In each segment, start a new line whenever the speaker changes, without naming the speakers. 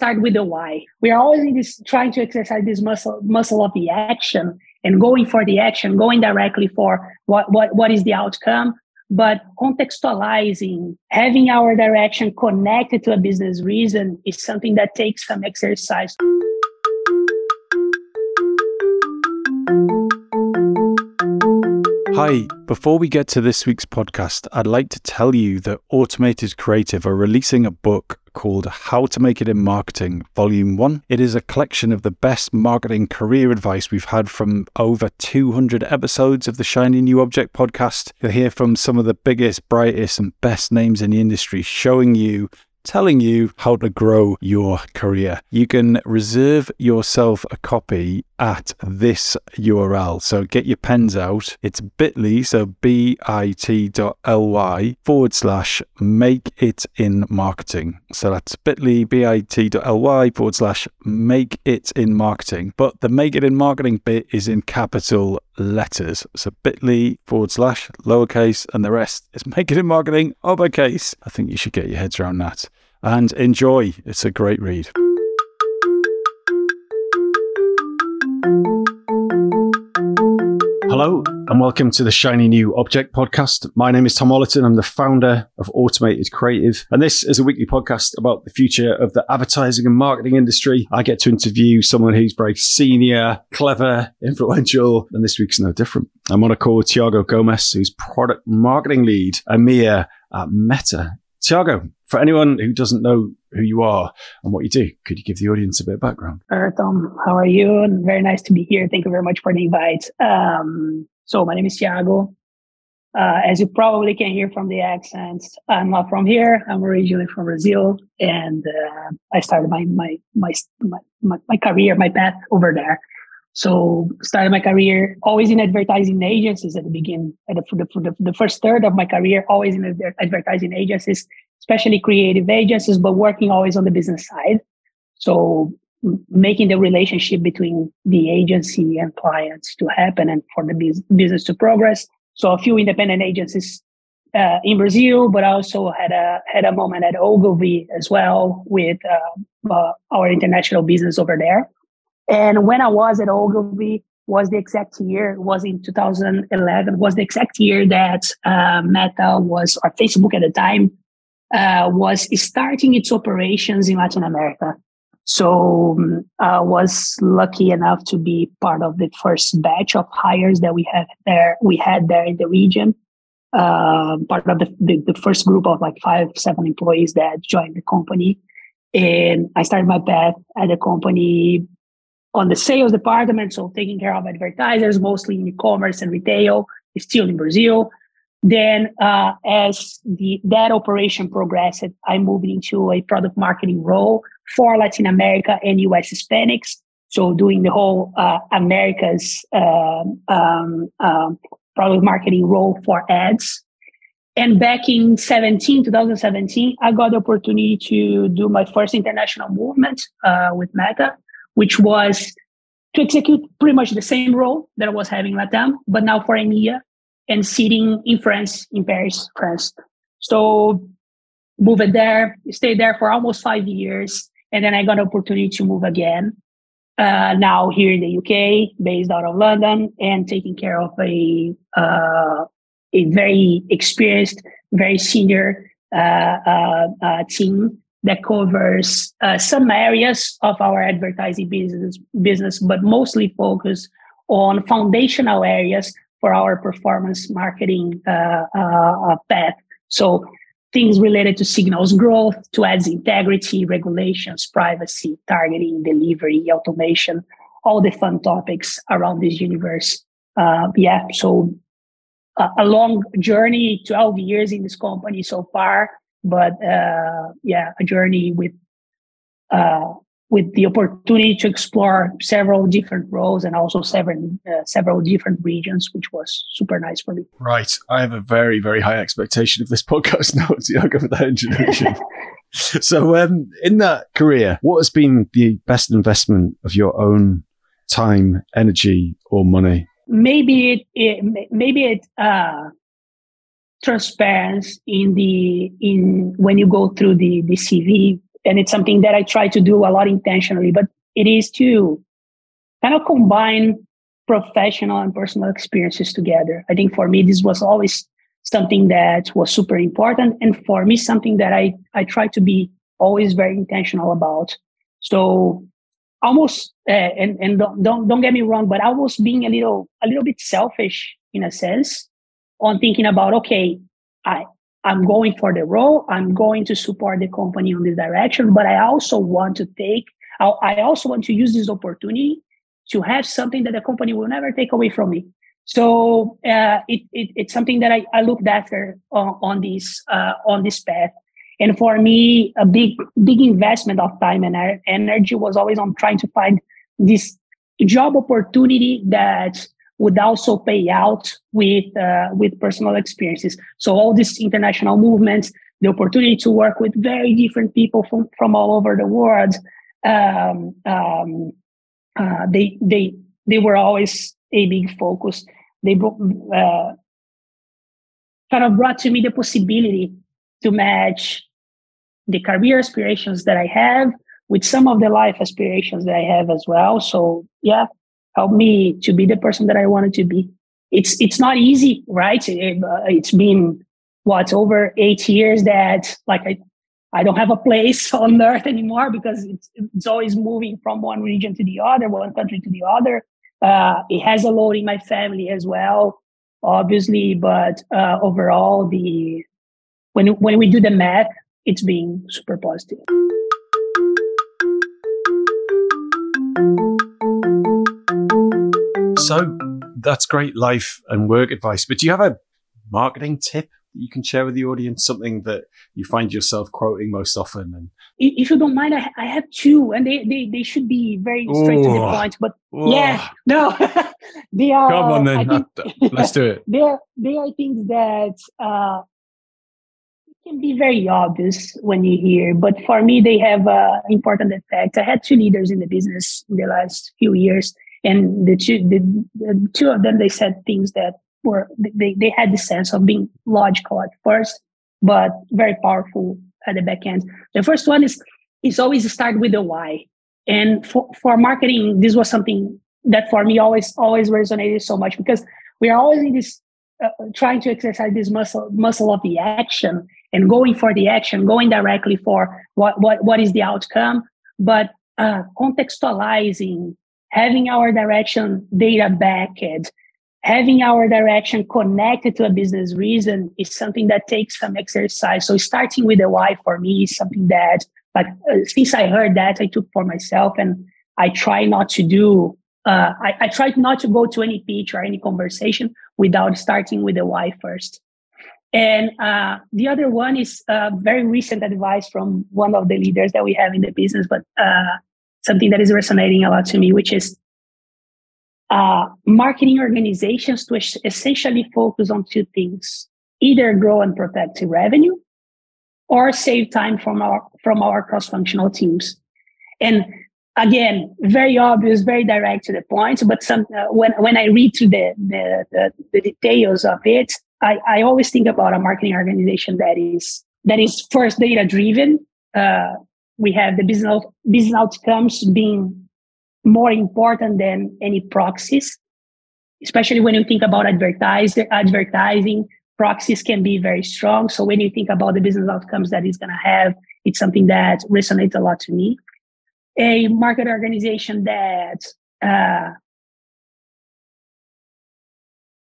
start with the why. We are always in this trying to exercise this muscle muscle of the action and going for the action, going directly for what what what is the outcome, but contextualizing, having our direction connected to a business reason is something that takes some exercise.
Hi, before we get to this week's podcast, I'd like to tell you that Automated Creative are releasing a book called How to Make It in Marketing, Volume 1. It is a collection of the best marketing career advice we've had from over 200 episodes of the Shiny New Object podcast. You'll hear from some of the biggest, brightest, and best names in the industry showing you telling you how to grow your career. You can reserve yourself a copy at this URL. So get your pens out. It's bit.ly, so bit.ly forward slash make it in marketing. So that's bit.ly, bit.ly forward slash make it in marketing. But the make it in marketing bit is in capital letters. So bit.ly forward slash lowercase and the rest is make it in marketing uppercase. I think you should get your heads around that and enjoy. It's a great read. Hello and welcome to the Shiny New Object podcast. My name is Tom Ollerton. I'm the founder of Automated Creative, and this is a weekly podcast about the future of the advertising and marketing industry. I get to interview someone who's very senior, clever, influential, and this week's no different. I'm on a call with Thiago Gomes, who's product marketing lead EMEA at Meta. Thiago, for anyone who doesn't know who you are and what you do, could you give the audience a bit of background?
Tom. How are you? Very nice to be here. Thank you very much for the invite. Um, so my name is Thiago. Uh, as you probably can hear from the accents, I'm not from here. I'm originally from Brazil, and uh, I started my, my my my my career, my path over there. So started my career always in advertising agencies at the beginning. At the, the, the, the first third of my career, always in advertising agencies, especially creative agencies, but working always on the business side. So making the relationship between the agency and clients to happen and for the business to progress. So a few independent agencies uh, in Brazil, but I also had a had a moment at Ogilvy as well with uh, uh, our international business over there. And when I was at Ogilvy, was the exact year was in 2011 was the exact year that uh, Meta was or Facebook at the time uh, was starting its operations in Latin America. So um, I was lucky enough to be part of the first batch of hires that we had there. We had there in the region. Uh, part of the, the, the first group of like five, seven employees that joined the company. And I started my path at the company on the sales department, so taking care of advertisers, mostly in e-commerce and retail, still in Brazil. Then, uh, as the that operation progressed, I moved into a product marketing role for Latin America and US Hispanics. So, doing the whole uh, America's um, um, um, product marketing role for ads. And back in 17, 2017, I got the opportunity to do my first international movement uh, with Meta, which was to execute pretty much the same role that I was having Latam, but now for EMEA and sitting in France, in Paris, France. So moved there, stayed there for almost five years. And then I got an opportunity to move again. Uh, now here in the UK, based out of London and taking care of a, uh, a very experienced, very senior uh, uh, uh team that covers uh, some areas of our advertising business, business, but mostly focus on foundational areas for our performance marketing uh, uh, path. So things related to signals growth, to ads integrity, regulations, privacy, targeting, delivery, automation, all the fun topics around this universe. Uh, yeah, so a long journey, 12 years in this company so far, but uh, yeah, a journey with uh, with the opportunity to explore several different roles and also several uh, several different regions, which was super nice for me.
Right, I have a very very high expectation of this podcast now. So I'll go for that introduction. so, um, in that career, what has been the best investment of your own time, energy, or money?
Maybe it, it maybe it uh, transparency in the in when you go through the the CV and it's something that I try to do a lot intentionally, but it is to kind of combine professional and personal experiences together. I think for me, this was always something that was super important. And for me, something that I, I try to be always very intentional about. So almost, uh, and, and don't, don't, don't get me wrong, but I was being a little, a little bit selfish in a sense on thinking about, okay, I, I'm going for the role. I'm going to support the company on this direction, but I also want to take, I also want to use this opportunity to have something that the company will never take away from me. So uh, it, it, it's something that I, I looked after on, on this uh, on this path. And for me, a big big investment of time and energy was always on trying to find this job opportunity that would also pay out with uh, with personal experiences. So all these international movements, the opportunity to work with very different people from from all over the world, um, um, uh, they they they were always a big focus. They uh, kind of brought to me the possibility to match the career aspirations that I have with some of the life aspirations that I have as well. So yeah, help me to be the person that I wanted to be. It's it's not easy, right? It, uh, it's been what over eight years that like I I don't have a place on earth anymore because it's, it's always moving from one region to the other, one country to the other. Uh, it has a load in my family as well, obviously, but uh, overall, the when when we do the math, it's being super positive.
So that's great life and work advice. But do you have a marketing tip that you can share with the audience? Something that you find yourself quoting most often? And
if you don't mind, I, I have two, and they, they, they should be very straight Ooh. to the point. But Ooh. yeah, no, they are.
Come on, then. Think, Let's do it.
They are they are things that uh, can be very obvious when you hear, but for me, they have uh, important effect. I had two leaders in the business in the last few years, and the two the, the two of them they said things that were they, they had the sense of being logical at first, but very powerful at the back end. The first one is is always start with the why. And for, for marketing, this was something that for me always always resonated so much because we are always in this uh, trying to exercise this muscle muscle of the action and going for the action, going directly for what what what is the outcome, but uh, contextualizing, having our direction data backed, having our direction connected to a business reason is something that takes some exercise. So starting with the why for me is something that, like, uh, since I heard that, I took for myself, and I try not to do. Uh, I, I try not to go to any pitch or any conversation without starting with the why first. And uh, the other one is uh, very recent advice from one of the leaders that we have in the business, but uh, something that is resonating a lot to me, which is uh, marketing organizations to essentially focus on two things either grow and protect revenue or save time from our from our cross-functional teams. And again very obvious very direct to the point but some uh, when when i read through the, the the, the details of it I, I always think about a marketing organization that is that is first data driven uh, we have the business business outcomes being more important than any proxies, especially when you think about advertiser, advertising. Proxies can be very strong. So when you think about the business outcomes that it's going to have, it's something that resonates a lot to me. A market organization that uh,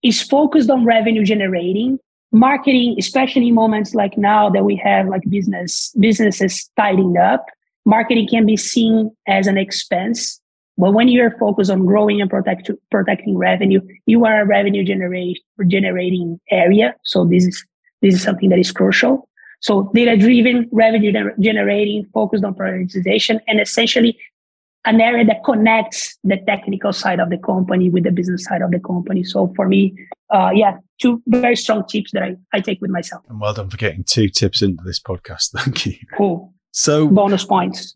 is focused on revenue generating marketing especially moments like now that we have like business businesses tidying up marketing can be seen as an expense but when you're focused on growing and protect, protecting revenue, you are a revenue generate, generating area. So this is, this is something that is crucial. So data driven, revenue generating, focused on prioritization, and essentially an area that connects the technical side of the company with the business side of the company. So for me, uh, yeah, two very strong tips that I, I take with myself.
And well done for getting two tips into this podcast. Thank you.
Cool.
So
bonus points.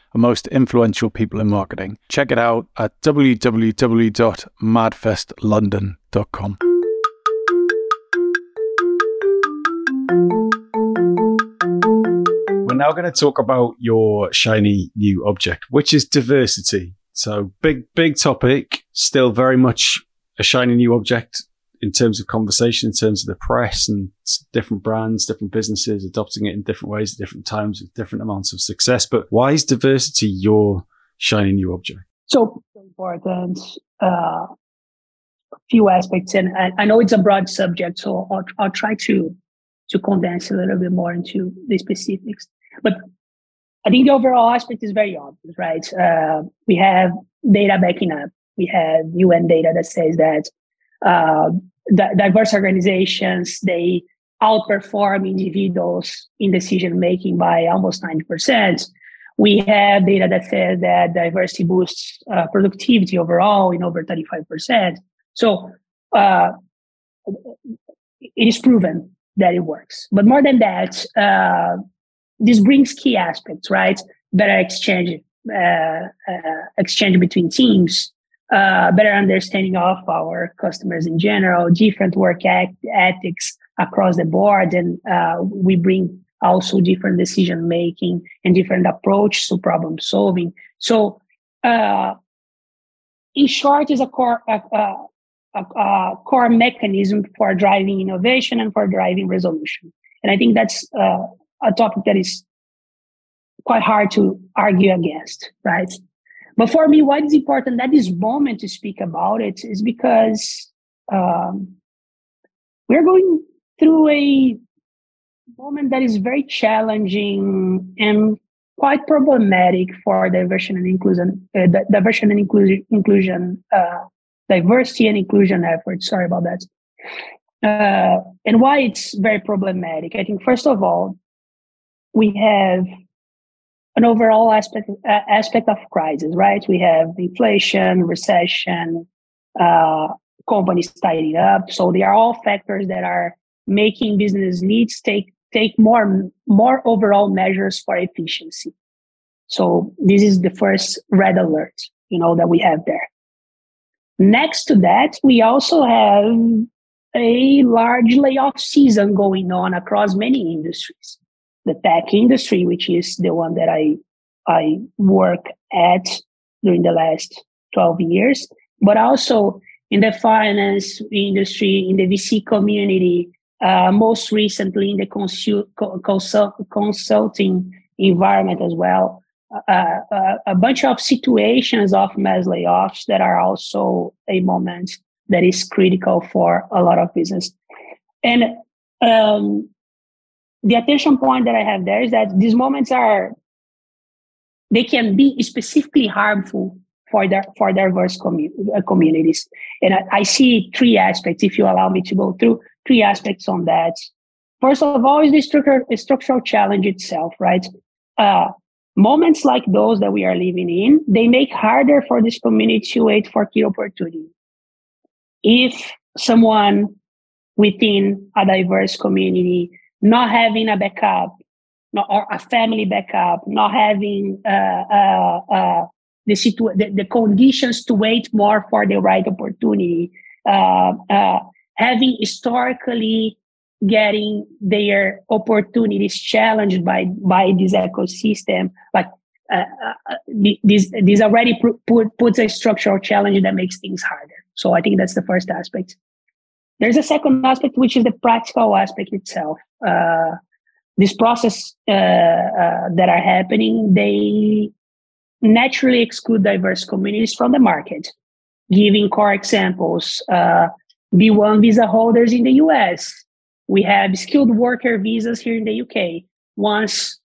most influential people in marketing. Check it out at www.madfestlondon.com. We're now going to talk about your shiny new object, which is diversity. So big, big topic, still very much a shiny new object in terms of conversation, in terms of the press and different brands, different businesses adopting it in different ways at different times with different amounts of success. But why is diversity your shiny new object?
So important. Uh, a few aspects, and I, I know it's a broad subject, so I'll, I'll try to to condense a little bit more into the specifics. But I think the overall aspect is very obvious, right? Uh, we have data backing up. We have UN data that says that uh, diverse organizations they outperform individuals in decision making by almost 90%. We have data that says that diversity boosts uh, productivity overall in over 35%. So uh, it is proven that it works. But more than that, uh, this brings key aspects, right? Better exchange, uh, uh, exchange between teams, uh, better understanding of our customers in general, different work ethics across the board, and uh, we bring also different decision making and different approach to problem solving. So, uh, in short, is a core a, a, a, core mechanism for driving innovation and for driving resolution. And I think that's uh, a topic that is quite hard to argue against, right? But for me, why it's important at this moment to speak about it is because um, we're going through a moment that is very challenging and quite problematic for diversity and inclusion, uh, diversity and inclusion, inclusion uh, diversity and inclusion efforts. Sorry about that. Uh, and why it's very problematic. I think first of all, we have an overall aspect uh, aspect of crisis, right? We have inflation, recession, uh, companies tidying up. So they are all factors that are making business needs take take more more overall measures for efficiency. So this is the first red alert, you know, that we have there. Next to that, we also have a large layoff season going on across many industries the tech industry, which is the one that I I work at during the last 12 years, but also in the finance industry, in the VC community, uh, most recently in the consul- consult- consulting environment as well. Uh, uh, a bunch of situations of mass layoffs that are also a moment that is critical for a lot of business. And um, the attention point that I have there is that these moments are they can be specifically harmful for their for diverse commu- uh, communities. And I, I, see three aspects. If you allow me to go through three aspects on that. First of all, is the structural, structural challenge itself, right? Uh, moments like those that we are living in, they make harder for this community to wait for key opportunity. If someone within a diverse community not having a backup, not, or a family backup, not having uh, uh, uh, the, situ- the, the, conditions to wait more for the right opportunity, uh, uh, having historically getting their opportunities challenged by by this ecosystem, like uh, this this already put, puts a structural challenge that makes things harder. So I think that's the first aspect. There's a second aspect, which is the practical aspect itself. Uh, this process uh, uh, that are happening, they naturally exclude diverse communities from the market. Giving core examples, uh, B1 visa holders in the US. We have skilled worker visas here in the UK. Once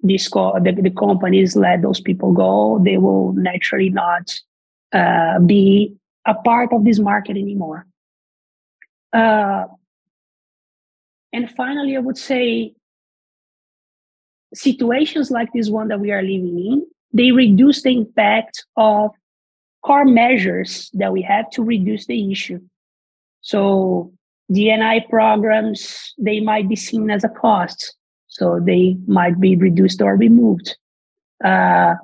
this co- the, the companies let those people go, they will naturally not uh, be a part of this market anymore. Uh, and finally, I would say situations like this one that we are living in, they reduce the impact of core measures that we have to reduce the issue. So DNI programs, they might be seen as a cost. So they might be reduced or removed. Uh,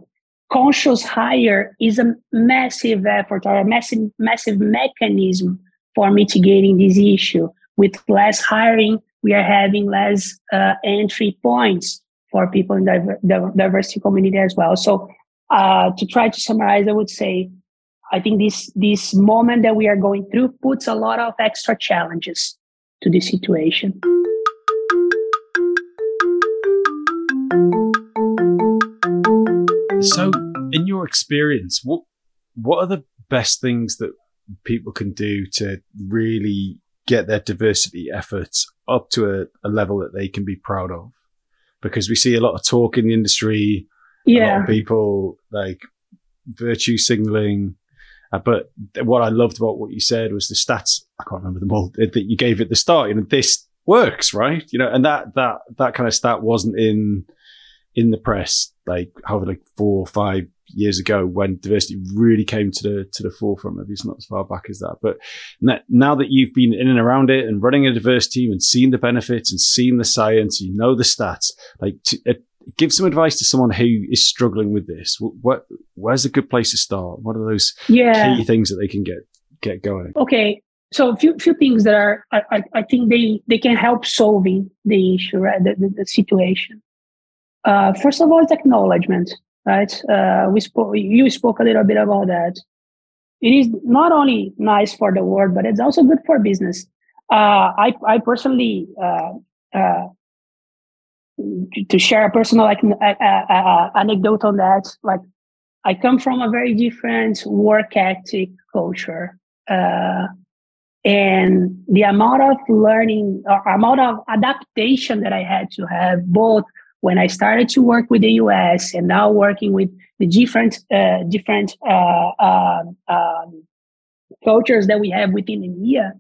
conscious hire is a massive effort or a massive, massive mechanism for mitigating this issue. With less hiring, we are having less uh, entry points for people in the diversity community as well. So uh, to try to summarize, I would say, I think this this moment that we are going through puts a lot of extra challenges to the situation.
So, in your experience, what what are the best things that people can do to really get their diversity efforts up to a, a level that they can be proud of? Because we see a lot of talk in the industry,
yeah,
people like virtue signaling. Uh, but what I loved about what you said was the stats. I can't remember them all that you gave at the start. You know, this works, right? You know, and that that that kind of stat wasn't in in the press like however like four or five years ago when diversity really came to the to the forefront. Maybe it's not as far back as that, but now that you've been in and around it and running a diverse team and seen the benefits and seen the science, you know the stats. Like, to, uh, give some advice to someone who is struggling with this. What, where's a good place to start? What are those yeah. key things that they can get get going?
Okay, so a few few things that are I, I think they they can help solving the issue, right? The, the, the situation. Uh, first of all, it's acknowledgement, right? Uh, we spoke, you spoke a little bit about that. It is not only nice for the world, but it's also good for business. Uh, I, I personally, uh, uh, to share a personal like anecdote on that, like I come from a very different work ethic culture. and the amount of learning or amount of adaptation that I had to have both when I started to work with the US and now working with the different uh, different uh, uh, um, cultures that we have within India,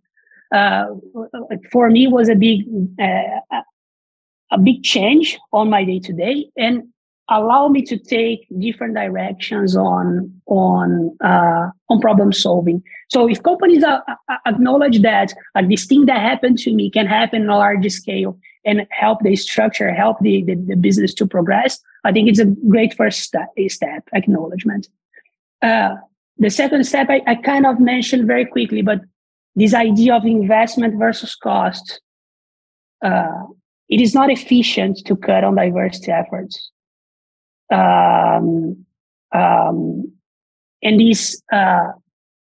uh, for me was a big uh, a big change on my day to day and allow me to take different directions on on uh, on problem solving. So if companies acknowledge that this thing that happened to me can happen on a large scale and help the structure, help the, the, the business to progress, I think it's a great first step, step acknowledgement. Uh, the second step I, I kind of mentioned very quickly, but this idea of investment versus cost. Uh, it is not efficient to cut on diversity efforts. Um, um, and this uh,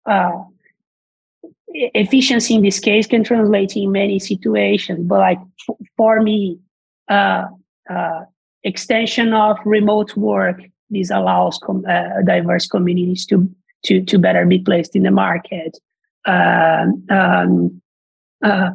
uh, efficiency in this case can translate in many situations but like f- for me uh, uh, extension of remote work this allows com- uh, diverse communities to to to better be placed in the market. Um, um, uh,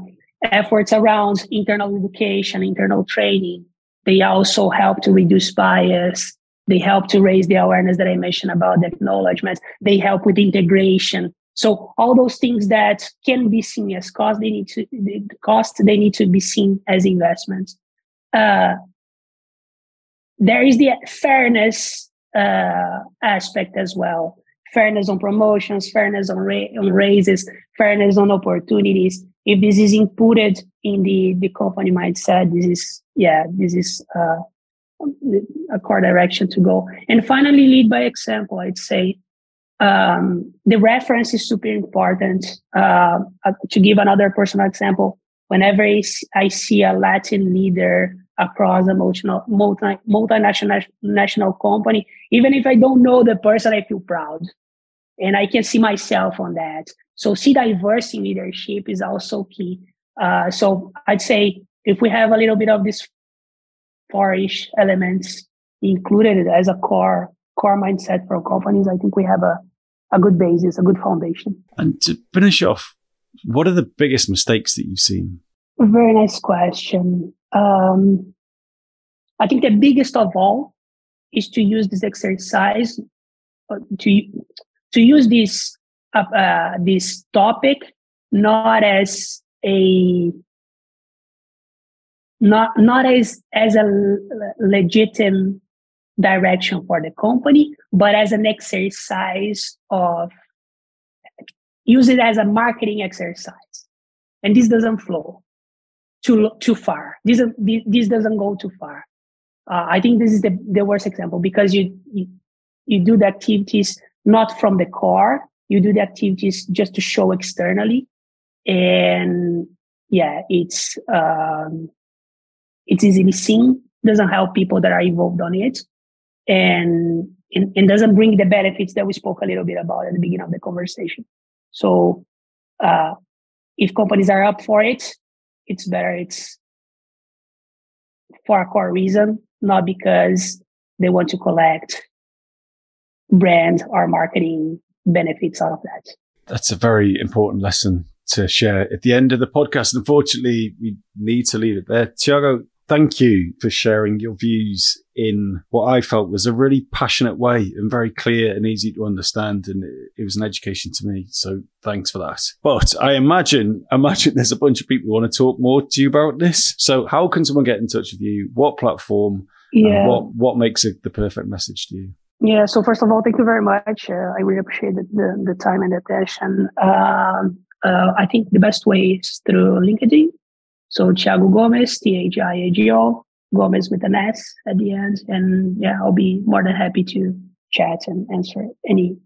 efforts around internal education internal training they also help to reduce bias. They help to raise the awareness that i mentioned about the acknowledgement they help with integration so all those things that can be seen as cost, they need to the cost they need to be seen as investments. Uh, there is the fairness uh, aspect as well. Fairness on promotions, fairness on, ra- on raises, fairness on opportunities. If this is inputted in the the company mindset, this is yeah, this is uh, a core direction to go. And finally, lead by example. I'd say um, the reference is super important. Uh, uh, to give another personal example, whenever I see a Latin leader across a multi, multi, multinational national company, even if I don't know the person, I feel proud. And I can see myself on that. So see diversity in leadership is also key. Uh, so I'd say if we have a little bit of this four-ish elements included as a core core mindset for companies, I think we have a, a good basis, a good foundation.
And to finish off, what are the biggest mistakes that you've seen?
A very nice question. Um, I think the biggest of all is to use this exercise uh, to to use this uh, uh, this topic not as a not not as as a legitimate direction for the company, but as an exercise of use it as a marketing exercise. And this doesn't flow too too far. This this doesn't go too far. Uh, I think this is the, the worst example because you, you you do the activities not from the core. You do the activities just to show externally, and yeah, it's um, it's easily seen. Doesn't help people that are involved on it, and, and and doesn't bring the benefits that we spoke a little bit about at the beginning of the conversation. So, uh, if companies are up for it, it's better. It's for a core reason, not because they want to collect brand or marketing benefits out of that.
That's a very important lesson to share at the end of the podcast. Unfortunately, we need to leave it there. Thiago, thank you for sharing your views in what I felt was a really passionate way and very clear and easy to understand. And it was an education to me. So thanks for that. But I imagine, imagine there's a bunch of people who want to talk more to you about this. So how can someone get in touch with you? What platform? Yeah. what, what makes it the perfect message to you?
Yeah. So first of all, thank you very much. Uh, I really appreciate the, the, the, time and attention. Um, uh, I think the best way is through LinkedIn. So Thiago Gomes, T H I A G O, Gomes with an S at the end. And yeah, I'll be more than happy to chat and answer any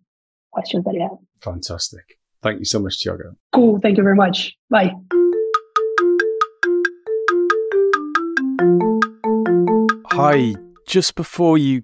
questions that you have.
Fantastic. Thank you so much, Thiago.
Cool. Thank you very much. Bye.
Hi, just before you